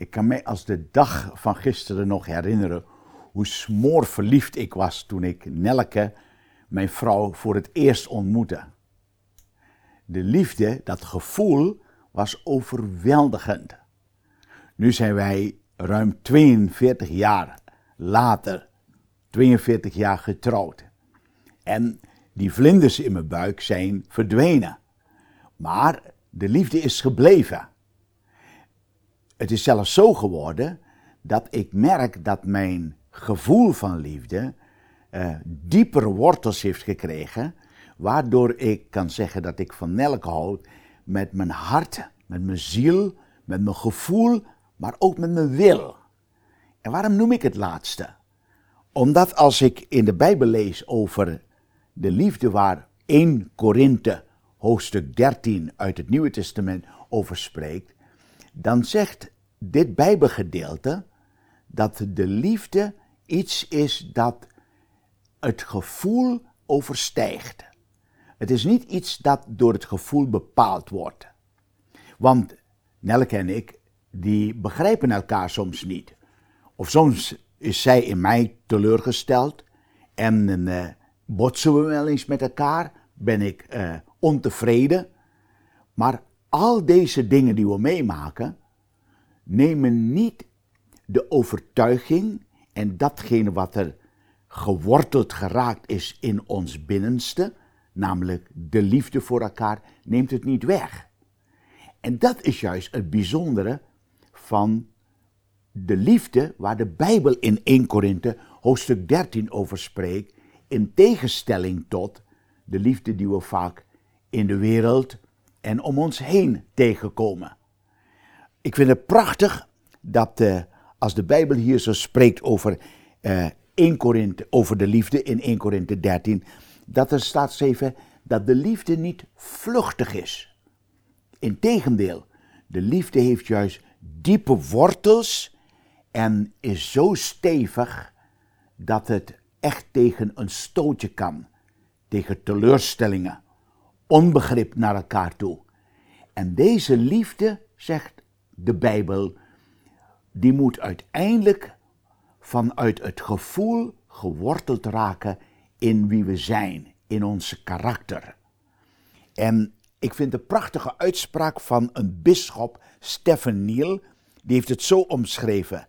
Ik kan mij als de dag van gisteren nog herinneren hoe smoorverliefd ik was toen ik Nelke, mijn vrouw, voor het eerst ontmoette. De liefde, dat gevoel, was overweldigend. Nu zijn wij ruim 42 jaar later, 42 jaar getrouwd. En die vlinders in mijn buik zijn verdwenen. Maar de liefde is gebleven. Het is zelfs zo geworden dat ik merk dat mijn gevoel van liefde uh, dieper wortels heeft gekregen, waardoor ik kan zeggen dat ik van Nelke houd met mijn hart, met mijn ziel, met mijn gevoel, maar ook met mijn wil. En waarom noem ik het laatste? Omdat als ik in de Bijbel lees over de liefde waar 1 Korinthe hoofdstuk 13 uit het Nieuwe Testament over spreekt, dan zegt dit Bijbelgedeelte dat de liefde iets is dat het gevoel overstijgt. Het is niet iets dat door het gevoel bepaald wordt. Want Nelke en ik, die begrijpen elkaar soms niet. Of soms is zij in mij teleurgesteld en uh, botsen we wel eens met elkaar, ben ik uh, ontevreden. Maar al deze dingen die we meemaken, nemen niet de overtuiging en datgene wat er geworteld geraakt is in ons binnenste, namelijk de liefde voor elkaar, neemt het niet weg. En dat is juist het bijzondere van de liefde waar de Bijbel in 1 Korinthe hoofdstuk 13 over spreekt, in tegenstelling tot de liefde die we vaak in de wereld en om ons heen tegenkomen. Ik vind het prachtig dat uh, als de Bijbel hier zo spreekt over uh, eh, 1 Korinthe, over de liefde in 1 Korinthe 13, dat er staat geschreven dat de liefde niet vluchtig is. Integendeel, de liefde heeft juist diepe wortels en is zo stevig dat het echt tegen een stootje kan, tegen teleurstellingen, onbegrip naar elkaar toe. En deze liefde, zegt de Bijbel, die moet uiteindelijk vanuit het gevoel geworteld raken in wie we zijn, in onze karakter. En ik vind de prachtige uitspraak van een bisschop, Stephen Neal, die heeft het zo omschreven.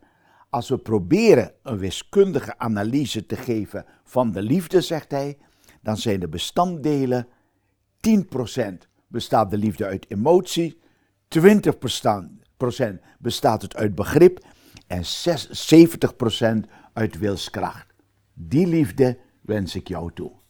Als we proberen een wiskundige analyse te geven van de liefde, zegt hij, dan zijn de bestanddelen 10% bestaat de liefde uit emotie, 20% bestaat het uit begrip en 70% uit wilskracht. Die liefde wens ik jou toe.